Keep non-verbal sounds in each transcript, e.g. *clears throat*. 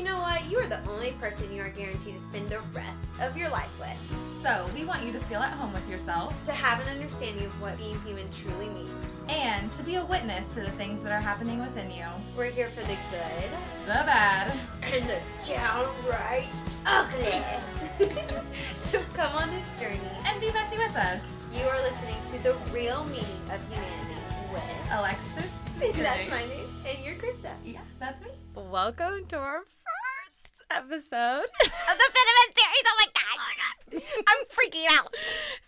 you know what? You are the only person you are guaranteed to spend the rest of your life with. So, we want you to feel at home with yourself To have an understanding of what being human truly means. and to be a witness to the things that are happening within you. We're here for the good The bad. and the downright ugly. *laughs* so come on this journey. And be messy with us. You are listening to the real meaning of humanity with. Alexis. *laughs* That's my name, and you're Krista. Yeah, that's me. Welcome to our first episode. *laughs* Of the Feminine series. Oh, oh my god! I'm freaking out.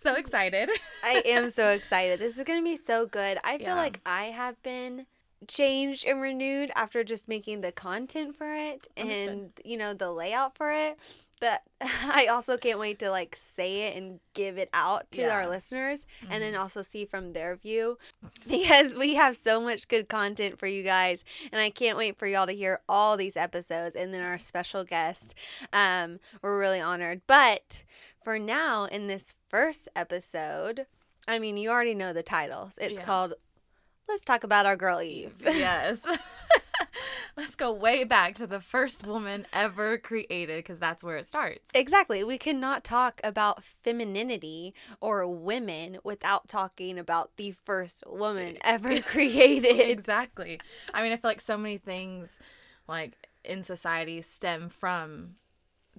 So excited. I am so *laughs* excited. This is going to be so good. I feel Yeah. like I have been changed and renewed after just making the content for it and Understood. you know the layout for it. But *laughs* I also can't wait to like say it and give it out to our Yeah. listeners and then also see from their view *laughs* because we have so much good content for you guys and I can't wait for y'all to hear all these episodes and then our special guest. Um we're really honored. But for now in this first episode, I mean, you already know the titles. It's Yeah. called Let's Talk About Our Girl Eve. yes. *laughs* Let's go way back to the first woman ever created because that's where it starts. Exactly. We cannot talk about femininity or women without talking about the first woman *laughs* ever created. exactly. I mean, I feel like so many things like in society stem from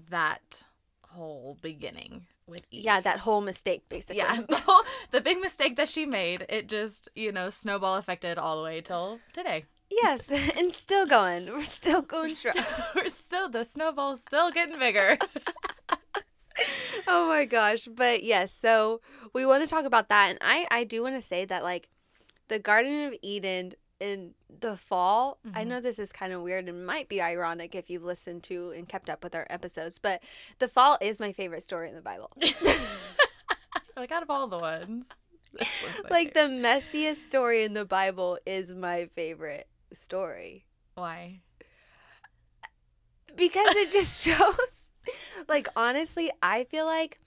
that whole beginning with Eve. Yeah, that whole mistake, basically. yeah, *laughs* the whole the big mistake that she made, it just, you know, snowball affected all the way till today. yes, *laughs* and still going. We're still going We're strong. still, *laughs* we're still the snowball's still getting bigger. oh my gosh but yes so we want to talk about that and i i do want to say that like the garden of eden in the fall i Mhm. know this is kind of weird and might be ironic if you've listened to and kept up with our episodes but the fall is my favorite story in the bible *laughs* like out of all the ones. *laughs* this one's my like favorite. the messiest story in the bible is my favorite story why? because it just *laughs* shows like honestly i feel like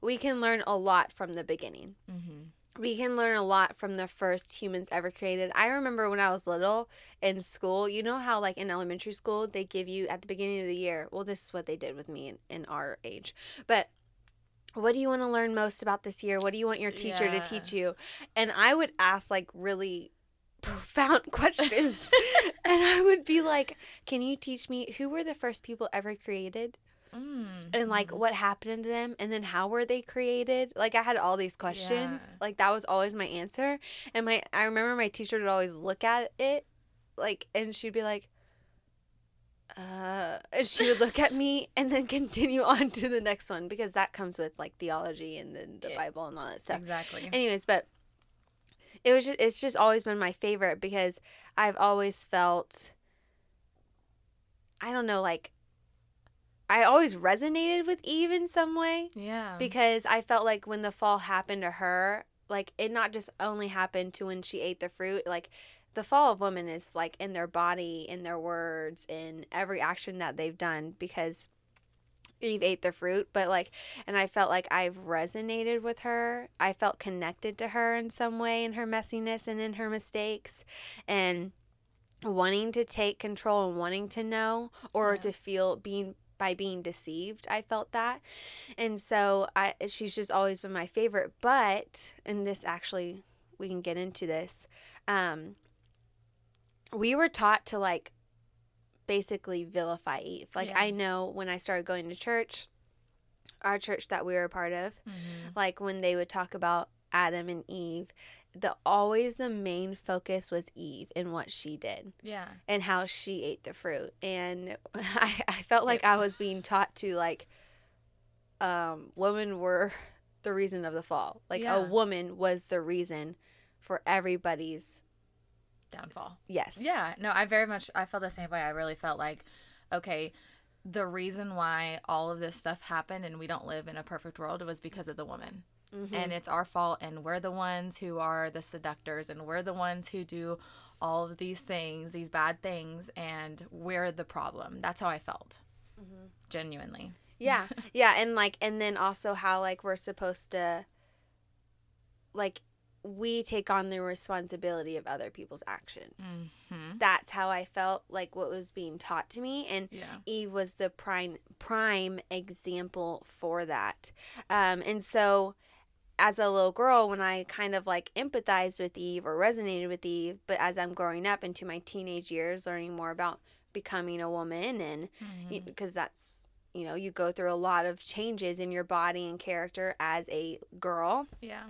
we can learn a lot from the beginning Mm-hmm. We can learn a lot from the first humans ever created. I remember when I was little in school, you know how, like, in elementary school, they give you at the beginning of the year, well, this is what they did with me in, in our age, but what do you want to learn most about this year? What do you want your teacher Yeah. to teach you? And I would ask, like, really *laughs* profound *laughs* questions. *laughs* and I would be like, can you teach me who were the first people ever created? Mm. and like what happened to them and then how were they created like i had all these questions Yeah. like that was always my answer and my i remember my teacher would always look at it like and she'd be like uh and she would look at me *laughs* and then continue *laughs* on to the next one because that comes with like theology and then the Yeah. bible and all that stuff exactly. anyways but it was just it's just always been my favorite because i've always felt i don't know like i always resonated with eve in some way yeah. because i felt like when the fall happened to her like it not just only happened to when she ate the fruit like the fall of woman is like in their body in their words in every action that they've done because Eve ate the fruit, but like, and I felt like I've resonated with her. I felt connected to her in some way in her messiness and in her mistakes, and wanting to take control and wanting to know or Yeah. to feel being by being deceived. I felt that, and so I she's just always been my favorite. But and this actually we can get into this. Um, we were taught to like basically vilify Eve. Like Yeah. I know when I started going to church, our church that we were a part of, Mhm. like when they would talk about Adam and Eve, the always the main focus was Eve and what she did Yeah. and how she ate the fruit. And *laughs* I, I felt like I was being taught to like um women were *laughs* the reason of the fall. Like Yeah. a woman was the reason for everybody's Downfall. yes. Yeah, no, I very much I felt the same way. I really felt like, okay, the reason why all of this stuff happened and we don't live in a perfect world was because of the woman. Mhm. And it's our fault and we're the ones who are the seductors and we're the ones who do all of these things, these bad things and we're the problem. That's how I felt. Mhm. Genuinely. Yeah. *laughs* Yeah, and like and then also how like we're supposed to like we take on the responsibility of other people's actions. Mm-hmm. That's how I felt like what was being taught to me and Yeah. Eve was the prime prime example for that. Um, and so as a little girl when I kind of like empathized with Eve or resonated with Eve, but as I'm growing up into my teenage years learning more about becoming a woman and because mm-hmm. that's you know, you go through a lot of changes in your body and character as a girl. Yeah.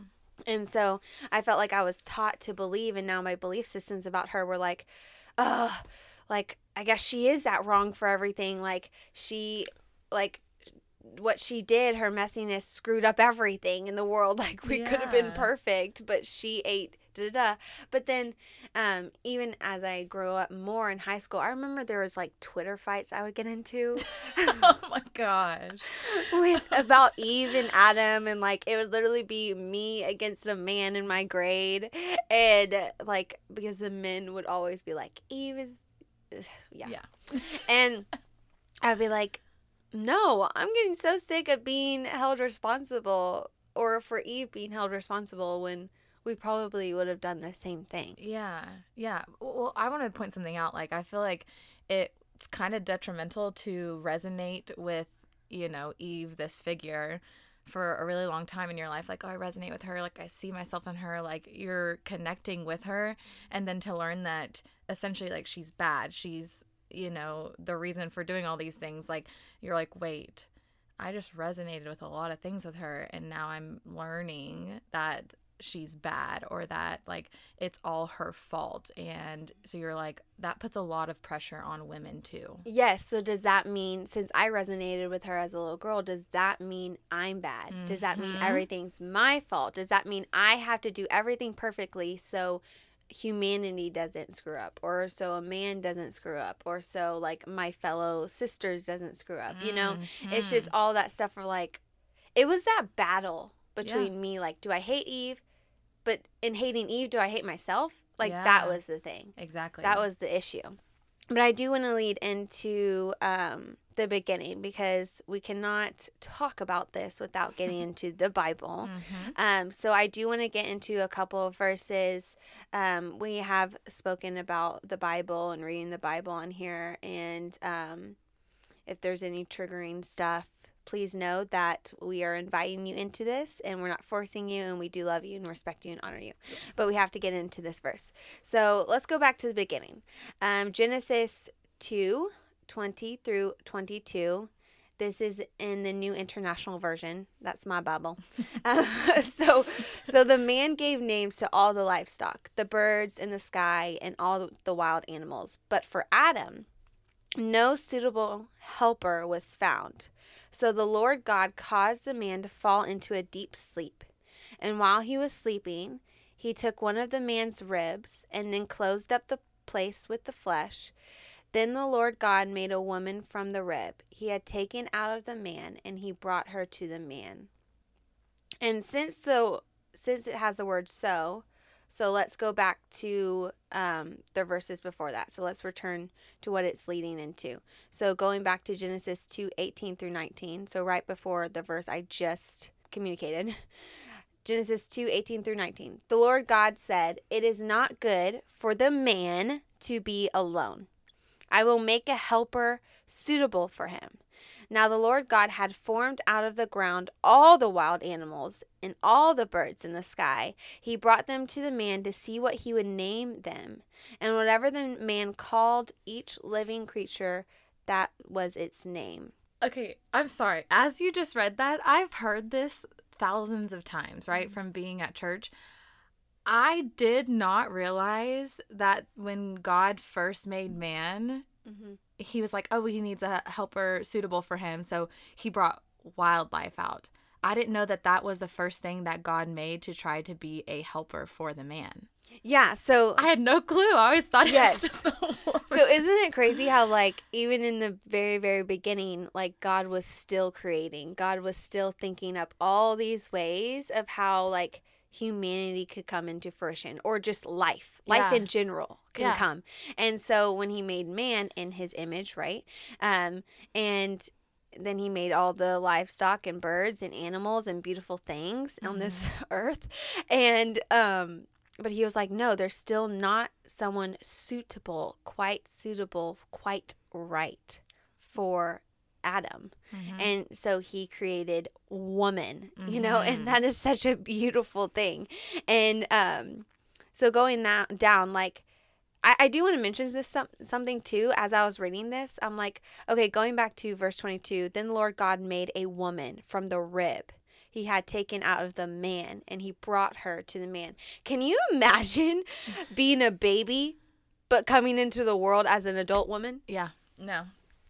And so I felt like I was taught to believe, and now my belief systems about her were like, ugh, like, I guess she is that wrong for everything. Like, she, like, what she did, her messiness screwed up everything in the world. *laughs* Like, we could have been perfect, but she ate da da da. But then, um, even as I grew up more in high school, I remember there was like Twitter fights I would get into. *laughs* *laughs* oh my gosh. with about Eve and Adam and like it would literally be me against a man in my grade and like because the men would always be like Eve is *sighs* yeah. Yeah. And I'd be like no, I'm getting so sick of being held responsible or for Eve being held responsible when we probably would have done the same thing. Yeah, yeah. Well, I want to point something out. Like, I feel like it's kind of detrimental to resonate with, you know, Eve, this figure, for a really long time in your life. Like, oh, I resonate with her. Like, I see myself in her. Like, you're connecting with her. And then to learn that essentially, like, she's bad. She's, you know, the reason for doing all these things. Like, you're like, wait. I just resonated with a lot of things with her, and now I'm learning that she's bad or that like it's all her fault and so you're like that puts a lot of pressure on women too Yes. So does that mean since I resonated with her as a little girl, does that mean I'm bad? Does that mean Mhm. everything's my fault? Does that mean I have to do everything perfectly so humanity doesn't screw up or so a man doesn't screw up or so like my fellow sisters doesn't screw up? You know, it's Mhm. just all that stuff for like it was that battle between me like do I hate Eve? But in hating Eve, do I hate myself? Like that was the thing. exactly That was the issue. But I do want to lead into um, the beginning because we cannot talk about this without getting *laughs* into the Bible. Mhm. Um, so I do want to get into a couple of verses. Um, we have spoken about the Bible and reading the Bible on here, and um, if there's any triggering stuff, please know that we are inviting you into this, and we're not forcing you, and we do love you and respect you and honor you. But we have to get into this verse. So let's go back to the beginning. Um, Genesis 2 20 through 22. This is in the New International Version. That's my Bible. *laughs* Uh, *laughs* so, so the man gave names to all the livestock, the birds in the sky, and all the wild animals. But for Adam, no suitable helper was found. So the Lord God caused the man to fall into a deep sleep. And while he was sleeping, he took one of the man's ribs and then closed up the place with the flesh. Then the Lord God made a woman from the rib he had taken out of the man, and he brought her to the man. And since the since it has the word so, so let's go back to um, the verses before that. So let's return to what it's leading into. So going back to Genesis 2 18 through 19. So right before the verse I just communicated. *laughs* Genesis 2 18 through 19. The Lord God said, It is not good for the man to be alone. I will make a helper suitable for him. Now the Lord God had formed out of the ground all the wild animals and all the birds in the sky. He brought them to the man to see what he would name them. And whatever the man called each living creature, that was its name. okay i'm sorry as you just read that i've heard this thousands of times right Mhm. from being at church i did not realize that when god first made man Mm-hmm. He was like, oh, he needs a helper suitable for him. So he brought wildlife out. I didn't know that that was the first thing that God made to try to be a helper for the man. Yeah, so I had no clue. I always thought Yes. it was just *laughs* a woman. So isn't it crazy how like even in the very very beginning like God was still creating. God was still thinking up all these ways of how like humanity could come into fruition or just life. Life Yeah. in general can Yeah. come. And so when he made man in his image, right? Um and then he made all the livestock and birds and animals and beautiful things on this *laughs* earth. And um but he was like, no, there's still not someone suitable, quite suitable, quite right for Adam. Mhm. And so he created woman, you know, and that is such a beautiful thing. And um so going that down like I, I do want to mention this some, something too as I was reading this. I'm like, okay, going back to verse 22, then the Lord God made a woman from the rib he had taken out of the man and he brought her to the man. Can you imagine *laughs* being a baby but coming into the world as an adult woman? yeah. No.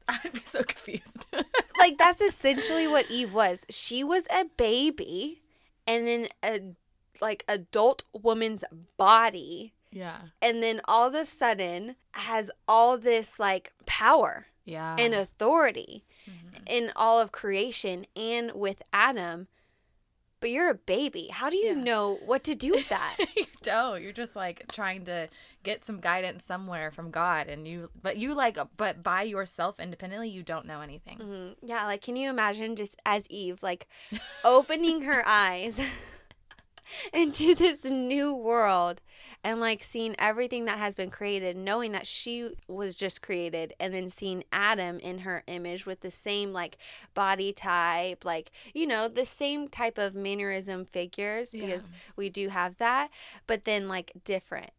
*laughs* I'd be so confused. *laughs* like that's essentially what Eve was. She was a baby and in a like adult woman's body yeah. and then all of a sudden has all this like power Yeah. and authority Mhm. in all of creation and with Adam. But you're a baby. How do you Yeah. know what to do with that? *laughs* you don't. You're just like trying to get some guidance somewhere from God, and you, but you like, but by yourself independently, you don't know anything. Mhm. Yeah, like can you imagine just as Eve, like opening her *laughs* eyes *laughs* into this new world and like seeing everything that has been created, knowing that she was just created, and then seeing Adam in her image with the same like body type, like you know, the same type of mannerism figures because we do have that, but then like different.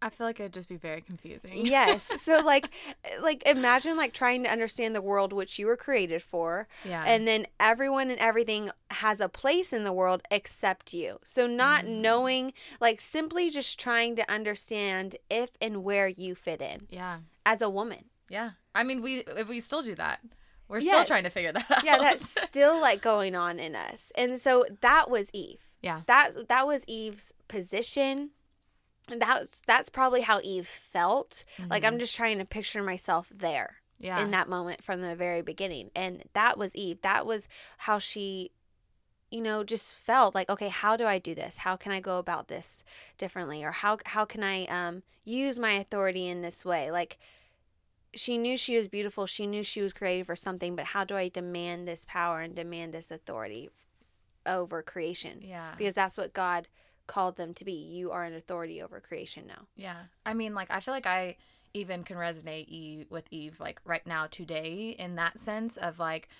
I feel like it'd just be very confusing. *laughs* Yes. So like like imagine like trying to understand the world which you were created for Yeah. and then everyone and everything has a place in the world except you. So not Mm. knowing like simply just trying to understand if and where you fit in yeah. as a woman. Yeah. I mean, we if we still do that, we're still trying to figure that out. Yeah, that's *laughs* still like going on in us. And so that was Eve. Yeah. That that was Eve's position. And that's that's probably how Eve felt. Like I'm just trying to picture myself there. Mm-hmm. yeah. in that moment from the very beginning. And that was Eve. That was how she, you know, just felt like, okay, how do I do this? How can I go about this differently? Or how how can I um use my authority in this way? Like she knew she was beautiful. She knew she was created for something, but how do I demand this power and demand this authority over creation? yeah. Because that's what God called them to be. You are an authority over creation now. Yeah. I mean, like, I feel like I even can resonate Eve with Eve, like, right now, today, in that sense of like,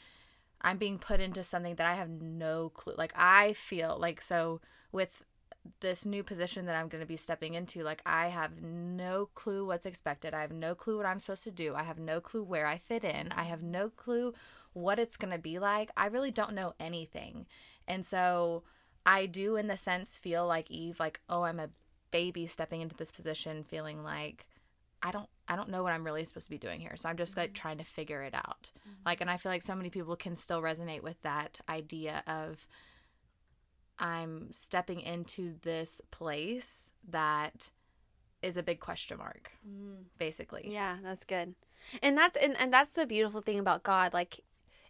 I'm being put into something that I have no clue. Like, I feel like, so with this new position that I'm going to be stepping into, like, I have no clue what's expected. I have no clue what I'm supposed to do. I have no clue where I fit in. I have no clue what it's going to be like. I really don't know anything. And so, I do, in the sense, feel like Eve, like, oh, I'm a baby stepping into this position, feeling like I don't, I don't know what I'm really supposed to be doing here. So I'm just like mm-hmm. trying to figure it out. Mm-hmm. Like, and I feel like so many people can still resonate with that idea of I'm stepping into this place that is a big question mark, mm. basically. Yeah, that's good. And that's and, and that's the beautiful thing about God. Like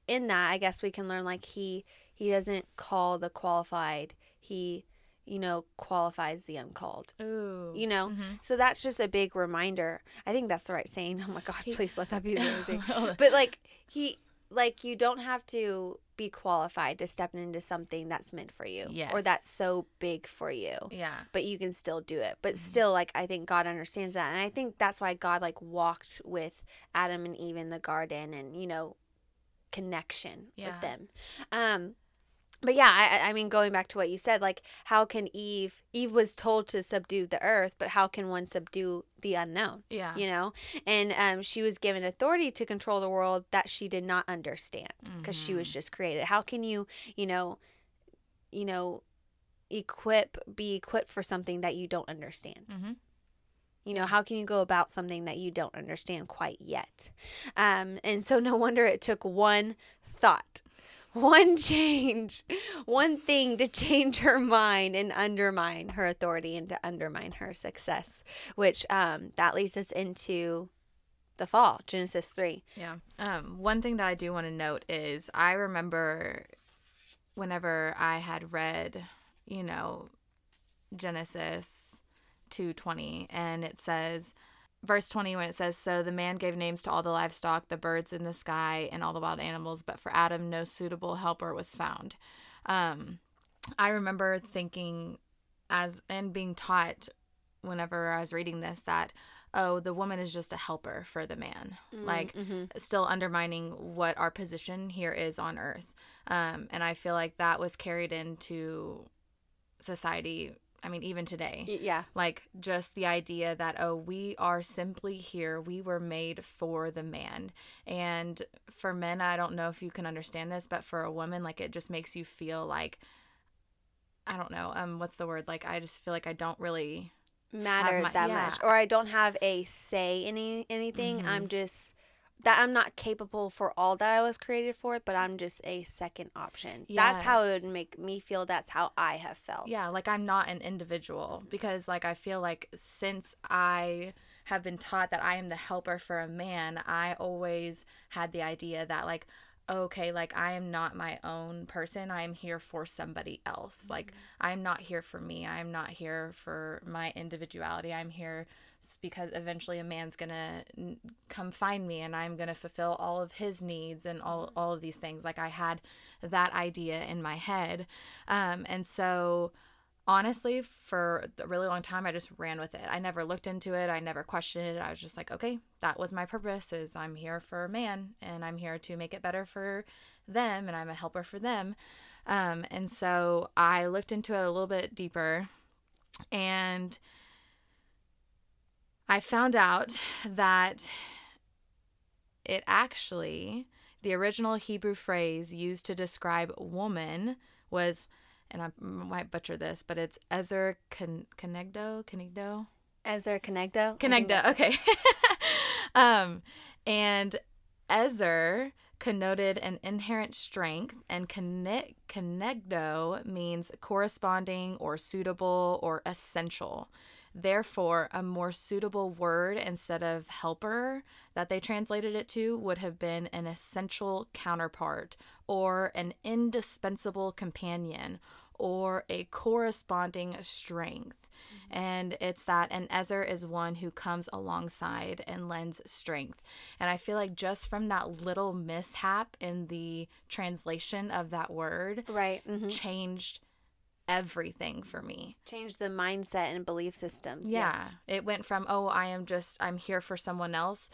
in that, I guess we can learn like he he doesn't call the qualified. He, you know, qualifies the uncalled. Ooh. You know? Mhm. So that's just a big reminder. I think that's the right saying. *laughs* Oh my god, please let that be *laughs* the. *laughs* But like he like you don't have to be qualified to step into something that's meant for you or that's so big for you yeah. but you can still do it but Mhm. still like i think god understands that and i think that's why god like walked with adam and eve in the garden and you know connection Yeah. with them um but yeah I, I- mean going back to what you said like how can eve eve was told to subdue the earth but how can one subdue the unknown Yeah. you know and um, she was given authority to control the world that she did not understand because she was Mhm. just created how can you you know you know equip be equipped for something that you don't understand Mm-hmm. you know how can you go about something that you don't understand quite yet um, and so no wonder it took one thought one change one thing to change her mind and undermine her authority and to undermine her success which um, that leads us into the fall genesis 3 Yeah. Um, one thing that I do want to note is I remember whenever I had read, you know, Genesis 2:20 and it says verse 20 when it says so the man gave names to all the livestock the birds in the sky and all the wild animals but for adam no suitable helper was found um, i remember thinking as and being taught whenever i was reading this that oh the woman is just a helper for the man like mm-hmm. still undermining what our position here is on earth um, and i feel like that was carried into society i mean even today yeah, like just the idea that oh we are simply here we were made for the man and for men i don't know if you can understand this but for a woman like it just makes you feel like i don't know um what's the word like i just feel like i don't really matter my- that yeah. much, or I don't have a say in any, anything. Mhm. I'm just that I'm not capable for all that I was created for, but I'm just a second option. That's how it would make me feel. That's how I have felt. Yeah, like I'm not an individual because like I feel like since I have been taught that I am the helper for a man, I always had the idea that like okay, like I am not my own person. I am here for somebody else. Like I'm not here for me. I'm not here for my individuality. I'm here because eventually a man's going to come find me and I'm going to fulfill all of his needs and all all of these things. Like I had that idea in my head. Um and so honestly for a really long time i just ran with it. I never looked into it. I never questioned it. I was just like okay that was my purpose is i'm here for man and i'm here to make it better for them and i'm a helper for them. Um, and so i looked into it a little bit deeper and i found out that it actually the original hebrew phrase used to describe woman was and I might butcher this, but it's Ezer Con- Conegdo, Conegdo, Ezer Connecto. I Conegdo. Okay. *laughs* um, and Ezer connoted an inherent strength, and Conegdo means corresponding or suitable or essential. Therefore, a more suitable word instead of helper that they translated it to would have been an essential counterpart or an indispensable companion or a corresponding strength. And it's that an Ezer is one who comes alongside and lends strength. And I feel like just from that little mishap in the translation of that word Right. hmm changed everything for me. Changed the mindset and belief systems. Yeah. It went from, oh, I am just, I'm here for someone else.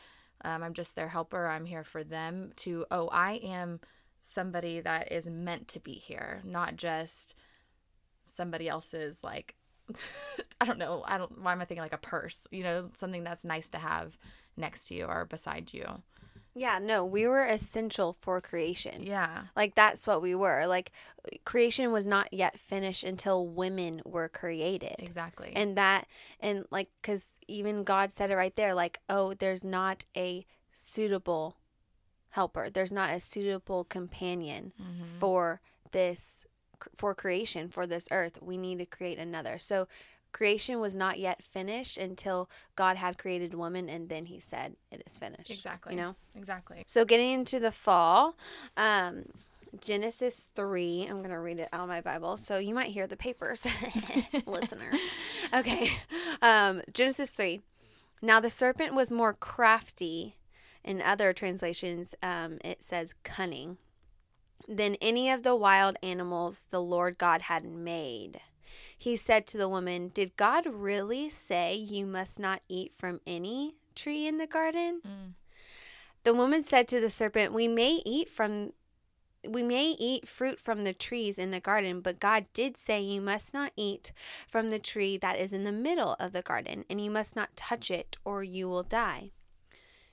Um, I'm just their helper. I'm here for them to, oh, I am somebody that is meant to be here, not just somebody else's, like, *laughs* I don't know. I don't, why am I thinking like a purse? You know, something that's nice to have next to you or beside you. Yeah. No, we were essential for creation. Yeah. Like that's what we were. Like creation was not yet finished until women were created. Exactly. And that and like cuz even God said it right there like oh there's not a suitable helper. There's not a suitable companion Mhm. for this for creation for this earth. We need to create another. So creation was not yet finished until God had created woman and then he said it is finished. Exactly. You know? Exactly. So getting into the fall, um, Genesis 3, I'm going to read it out of my Bible. So you might hear the papers, *laughs* listeners. Okay. Um, Genesis 3. Now the serpent was more crafty. In other translations, um, it says cunning. Than any of the wild animals the Lord God had made. He said to the woman, Did God really say you must not eat from any tree in the garden? Mm. The woman said to the serpent, "We may eat from we may eat fruit from the trees in the garden, but God did say you must not eat from the tree that is in the middle of the garden, and you must not touch it or you will die."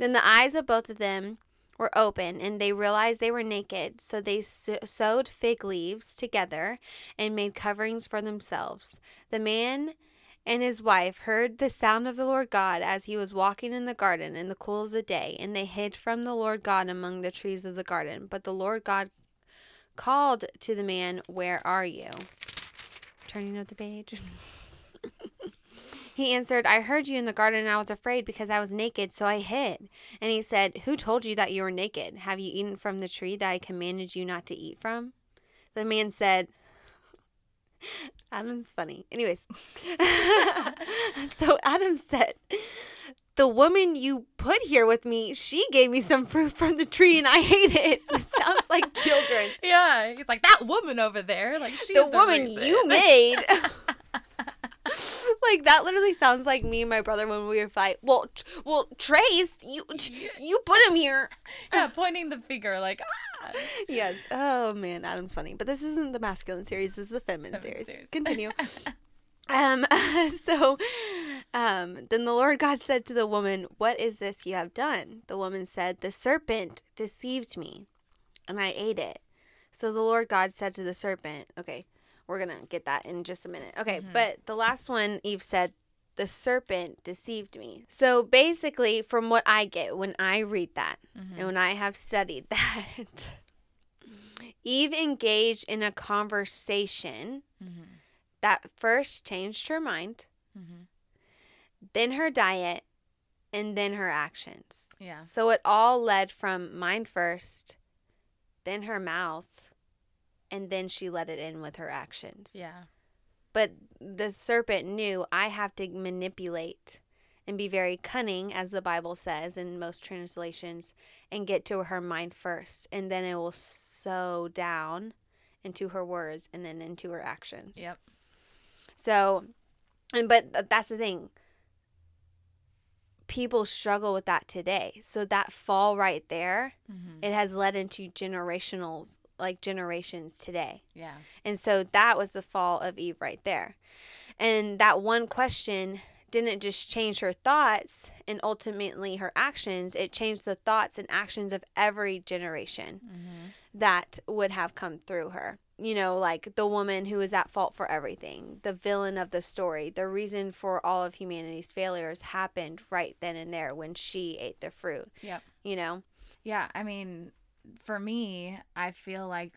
then the eyes of both of them were open, and they realized they were naked. So they sewed fig leaves together and made coverings for themselves. The man and his wife heard the sound of the Lord God as he was walking in the garden in the cool of the day, and they hid from the Lord God among the trees of the garden. But the Lord God called to the man, Where are you? Turning of the page. *laughs* he answered, I heard you in the garden, and I was afraid because I was naked, so I hid. And he said, Who told you that you were naked? Have you eaten from the tree that I commanded you not to eat from? The man said, *laughs* Adam's funny. Anyways, *laughs* so Adam said, The woman you put here with me, she gave me some fruit from the tree and I ate it. *laughs* It sounds like children. Yeah, he's like that woman over there. Like she's the the woman reason." you made. Like that literally sounds like me and my brother when we would fight. Well, tr- well, Trace, you you put him here. *laughs* yeah, pointing the finger like ah. Yes. Oh man, Adam's funny. But this isn't the masculine series. This is the feminine, Feminine series. series. Continue. *laughs* um. *laughs* So, um. Then the Lord God said to the woman, "What is this you have done?" The woman said, "The serpent deceived me, and I ate it." So the Lord God said to the serpent, "Okay, we're gonna get that in just a minute." Okay, Mhm. but the last one, Eve said. The serpent deceived me. So basically, from what I get when I read that, Mhm. and when I have studied *laughs* that, Eve engaged in a conversation Mhm. that first changed her mind, Mhm. then her diet, and then her actions. Yeah. So it all led from mind first, then her mouth, and then she let it in with her actions. Yeah. But the serpent knew I have to manipulate and be very cunning, as the Bible says in most translations, and get to her mind first. And then it will sow down into her words and then into her actions. Yep. So, and but that's the thing. People struggle with that today. So that fall right there, Mhm. it has led into generational like generations today. Yeah. And so that was the fall of Eve right there. And that one question didn't just change her thoughts and ultimately her actions, it changed the thoughts and actions of every generation Mhm. that would have come through her. You know, like the woman who is at fault for everything, the villain of the story, the reason for all of humanity's failures happened right then and there when she ate the fruit. Yep. You know? Yeah, I mean, for me, I feel like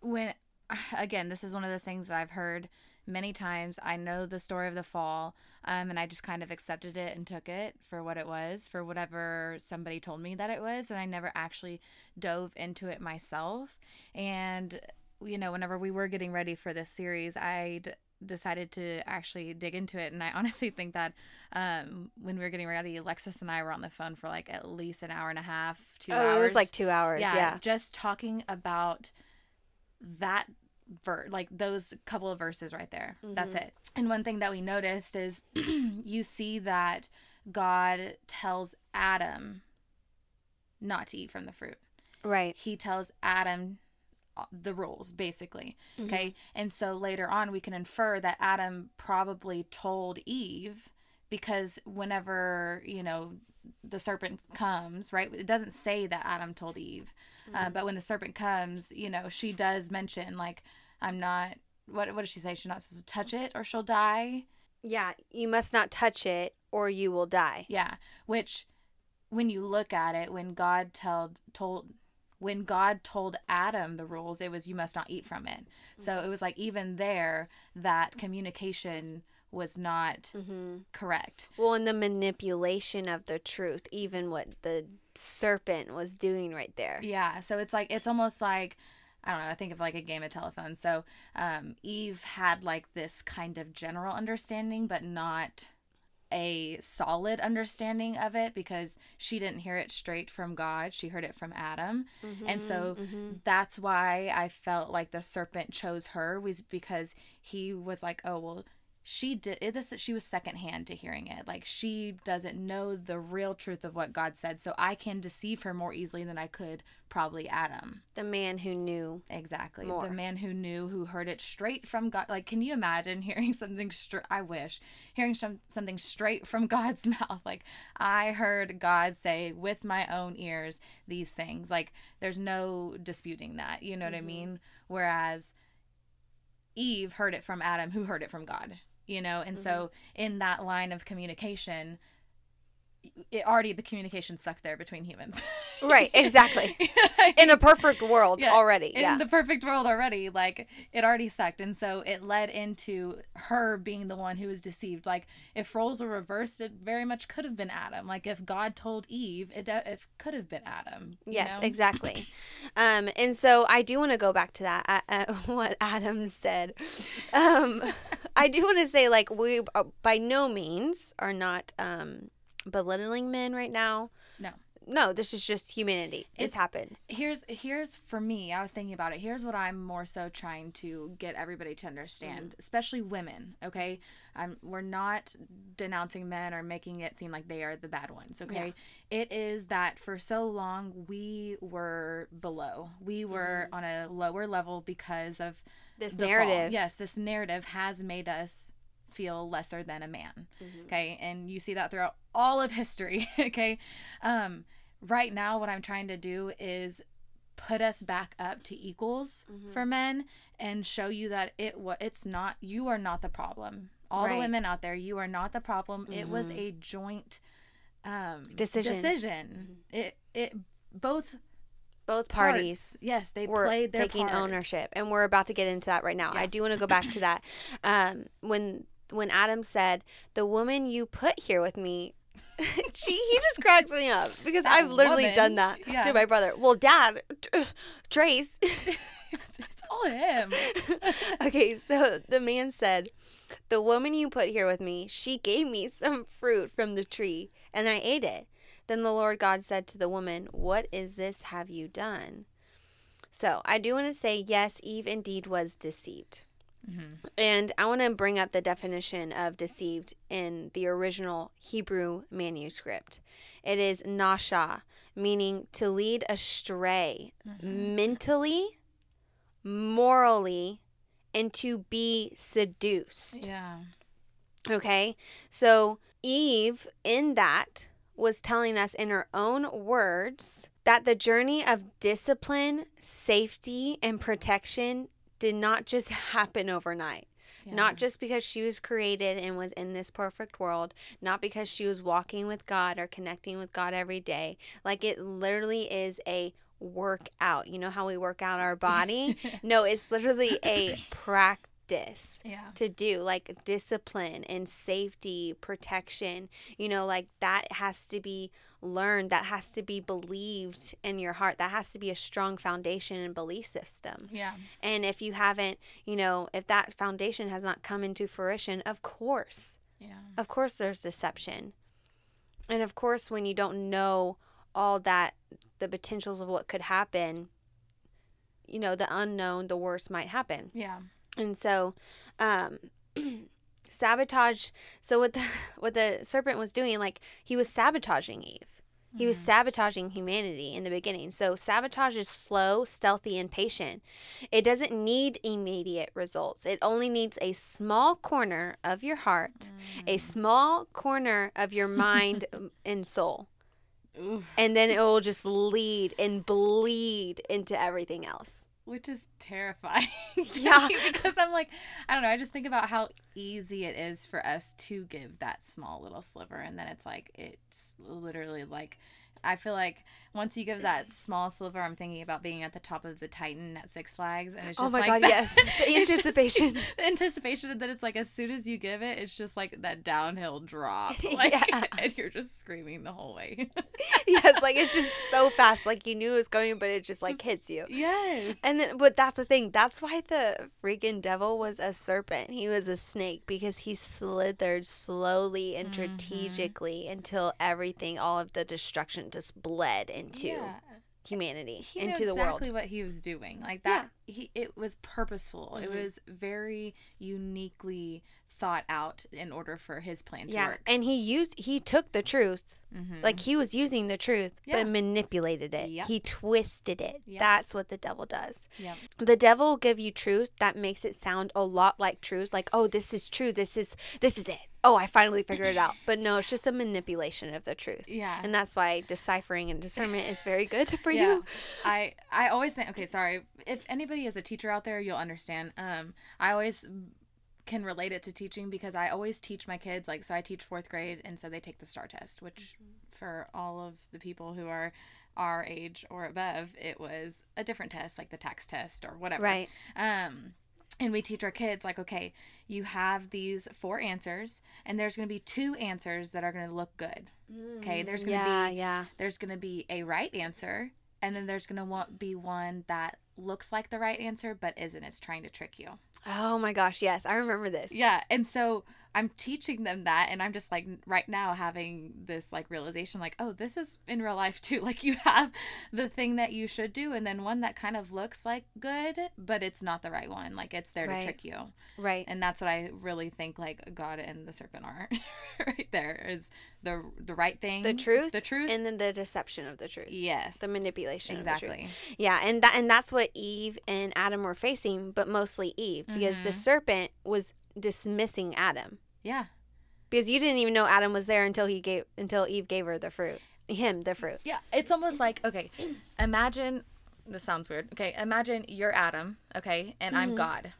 when *sighs* again, this is one of those things that I've heard many times. I know the story of the fall, um, and I just kind of accepted it and took it for what it was, for whatever somebody told me that it was, and I never actually dove into it myself. And you know, whenever we were getting ready for this series, I d- decided to actually dig into it, and I honestly *laughs* think that um, when we were getting ready, Alexis and I were on the phone for like at least an hour and a half, two oh, hours. it was like two hours. Yeah. just talking about that ver like those couple of verses right there. That's Mhm. it. And one thing that we noticed is *clears throat* you see that God tells Adam not to eat from the fruit. Right. He tells Adam Uh, the rules basically. Mm-hmm. Okay? And so later on we can infer that Adam probably told Eve because whenever, you know, the serpent comes, right? It doesn't say that Adam told Eve. Uh, mm-hmm. but when the serpent comes, you know, she does mention like, "I'm not." What what does she say? She's not supposed to touch it or she'll die. Yeah, you must not touch it or you will die. Yeah, which when you look at it, when God told told when God told Adam the rules, it was you must not eat from it. So it was like even there that communication was not Mm-hmm. correct. Well, and the manipulation of the truth, even what the serpent was doing right there. Yeah, so it's like it's almost like I don't know. I think of like a game of telephone. So um, Eve had like this kind of general understanding, but not a solid understanding of it because she didn't hear it straight from God. She heard it from Adam. And so Mhm. that's why I felt like the serpent chose her was because he was like, oh well, she did. This she was secondhand to hearing it. Like she doesn't know the real truth of what God said, so I can deceive her more easily than I could probably Adam. the man who knew. Exactly, More. the man who knew, who heard it straight from God. Like, can you imagine *laughs* hearing something straight? I wish hearing some something straight from *laughs* God's mouth. Like I heard God say with my own ears these things. Like there's no disputing that. You know what I Mhm. mean? Whereas Eve heard it from Adam, who heard it from God. You know and Mm-hmm. so in that line of communication it already the communication sucked there between humans *laughs* Right, exactly. *laughs* In a perfect world Yeah, already. in yeah. the perfect world already like it already sucked and so it led into her being the one who was deceived like if roles were reversed it very much could have been adam like if god told eve it, it could have been adam Yes, know? exactly. Um, and so I do want to go back to that, uh, uh, *laughs* what Adam said. Um, I do want to say, like, we uh, by no means are not um, belittling men right now. No. No, this is just humanity. This It's- happens. here's here's for me i was thinking about it here's what i'm more so trying to get everybody to understand Mm-hmm. especially women okay um, we're not denouncing men or making it seem like they are the bad ones okay it is that for so long we were below we were on a lower level because of Mm-hmm. This the fall. narrative. yes this narrative has made us feel lesser than a man Mhm. okay and you see that throughout all of history *laughs* okay um right now what i'm trying to do is put us back up to equals Mhm. for men and show you that it wa it's not you are not the problem all the women out there you are not the problem it was Mhm. a joint um Decision. decision it it both Both parts, parties. yes they were played their taking part. ownership and we're about to get into that right now Yeah. i do want to go back to that um, when when adam said the woman you put here with me *laughs* she he just cracks me up because That i've literally woman. done that Yeah. to my brother. Well dad t- uh, trace. *laughs* It's, it's all him. *laughs* Okay so the man said the woman you put here with me she gave me some fruit from the tree and i ate it. Then the lord god said to the woman what is this have you done? So i do want to say yes eve indeed was deceived Mhm. and I want to bring up the definition of deceived in the original Hebrew manuscript. It is nasha, meaning to lead astray Mhm. mentally, morally, and to be seduced. yeah Okay? So Eve, in that, was telling us in her own words that the journey of discipline, safety, and protection did not just *laughs* happen overnight. Yeah. Not just because she was created and was in this perfect world, not because she was walking with God or connecting with God every day. Like it literally is a workout. You know how we work out our body? *laughs* no, it's literally a practice yeah to do like discipline and safety protection you know like that has to be learned that has to be believed in your heart. That has to be a strong foundation and belief system. Yeah. And if you haven't you know if that foundation has not come into fruition of course yeah. of course there's deception. And of course when you don't know all that the potentials of what could happen you know the unknown the worst might happen. Yeah. And so, um, *clears throat* sabotage. So what the *laughs* what the serpent was doing, like he was sabotaging Eve. He was sabotaging humanity in the beginning. So sabotage is slow, stealthy, and patient. It doesn't need immediate results. It only needs a small corner of your heart, a small corner of your *laughs* mind um, and soul. Oof. And then it will just lead and bleed into everything else. Which is terrifying. *laughs* Yeah. because I'm like, I don't know. I just think about how easy it is for us to give that small little sliver, and then it's like it's literally like. I feel like once you give that small sliver, I'm thinking about being at the top of the Titan at Six Flags, and it's just Oh just my like God, yes. *laughs* The it's just- anticipation. *laughs* the anticipation that it's like as soon as you give it, it's just like that downhill drop, *laughs* like, Yeah. and you're just screaming the whole way. yes, like it's just so fast. Like you knew it was going, but it just like Just- hits you. yes. And then, but that's the thing. That's why the freaking devil was a serpent. He was a snake because he slithered slowly and Mhm. strategically until everything, all of the destruction, just bled into yeah. humanity, he into the exactly world. Exactly what he was doing like that he it was purposeful it Mhm. was very uniquely thought out in order for his plan to Yeah, work and he used he took the truth, Mhm. like he was using the truth, Yeah. but manipulated it. Yep. He twisted it. Yep. That's what the devil does. Yep. The devil will give you truth that makes it sound a lot like truth, like, oh, this is true, this is this is it. Oh, I finally figured it out. But no, it's just a manipulation of the truth. yeah And that's why deciphering and discernment is very good for Yeah. you. I I always think okay, sorry. If anybody is a teacher out there, you'll understand. Um I always can relate it to teaching because I always teach my kids like so I teach 4th grade and so they take the STAAR test which for all of the people who are our age or above it was a different test like the TAKS test or whatever. Right. Um and we teach our kids like okay, you have these four answers and there's going to be two answers that are going to look good. Okay, mm, there's gonna yeah, be- yeah. There's going to be a right answer and then there's going to want be one that looks like the right answer but isn't. It's trying to trick you. Oh my gosh, yes, I remember this. Yeah, and so I'm teaching them that, and I'm just like right now having this like realization, like, oh, this is in real life too. *laughs* Like you have the thing that you should do, and then one that kind of looks like good, but it's not the right one. Like it's there Right. to trick you, Right. and that's what I really think like God and the serpent are. *laughs* right there is the the right thing, The truth the truth, And then the deception of the truth. yes, The manipulation of the truth. exactly. Yeah, and that and that's what Eve and Adam were facing, but mostly Eve, because the Mhm. serpent was dismissing Adam. Yeah, Because you didn't even know Adam was there until he gave until Eve gave her the fruit. Him the fruit. Yeah, it's almost like okay, imagine this sounds weird. Okay, imagine you're Adam, okay, and I'm Mhm. God.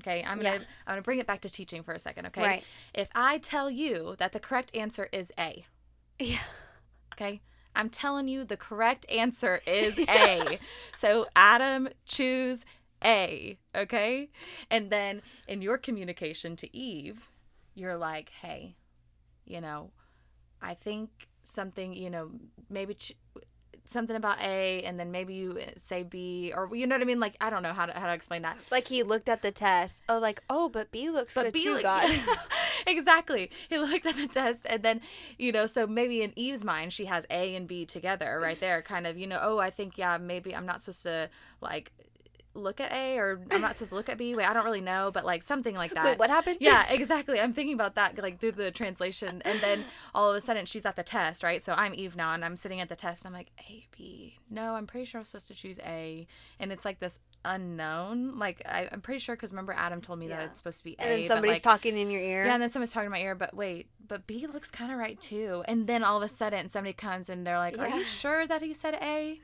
Okay, I'm gonna Yeah. I'm gonna bring it back to teaching for a second. Okay, Right. if I tell you that the correct answer is A, Yeah. okay, I'm telling you the correct answer *laughs* is A. so Adam choose A. Okay, and then in your communication to Eve, you're like, hey, you know, I think something, you know, maybe ch- something about A, and then maybe you eh, say B, or you know what I mean? Like, I don't know how to how to explain that. Like he looked at the test. Oh, like oh, but B looks good B too, look- God. *laughs* exactly. He looked at the test, and then you know, so maybe in Eve's mind, she has A and B together right there, kind of. You know, oh, I think yeah, maybe I'm not supposed to like look at A, or I'm not supposed to look at B. Wait, I don't really know, but like something like that. Wait, what happened? yeah, exactly. I'm thinking about that like through the translation, and then all of a sudden she's at the test, right? So I'm Eve now, and I'm sitting at the test, and I'm like A, B. No, I'm pretty sure I'm supposed to choose A, and it's like this unknown. Like I, I'm pretty sure because remember Adam told me that it's supposed to be A, And then somebody's like, talking in your ear. yeah, and then somebody's talking in my ear, but wait, but B looks kind of right too. And then all of a sudden somebody comes and they're like, Are you sure that he said A?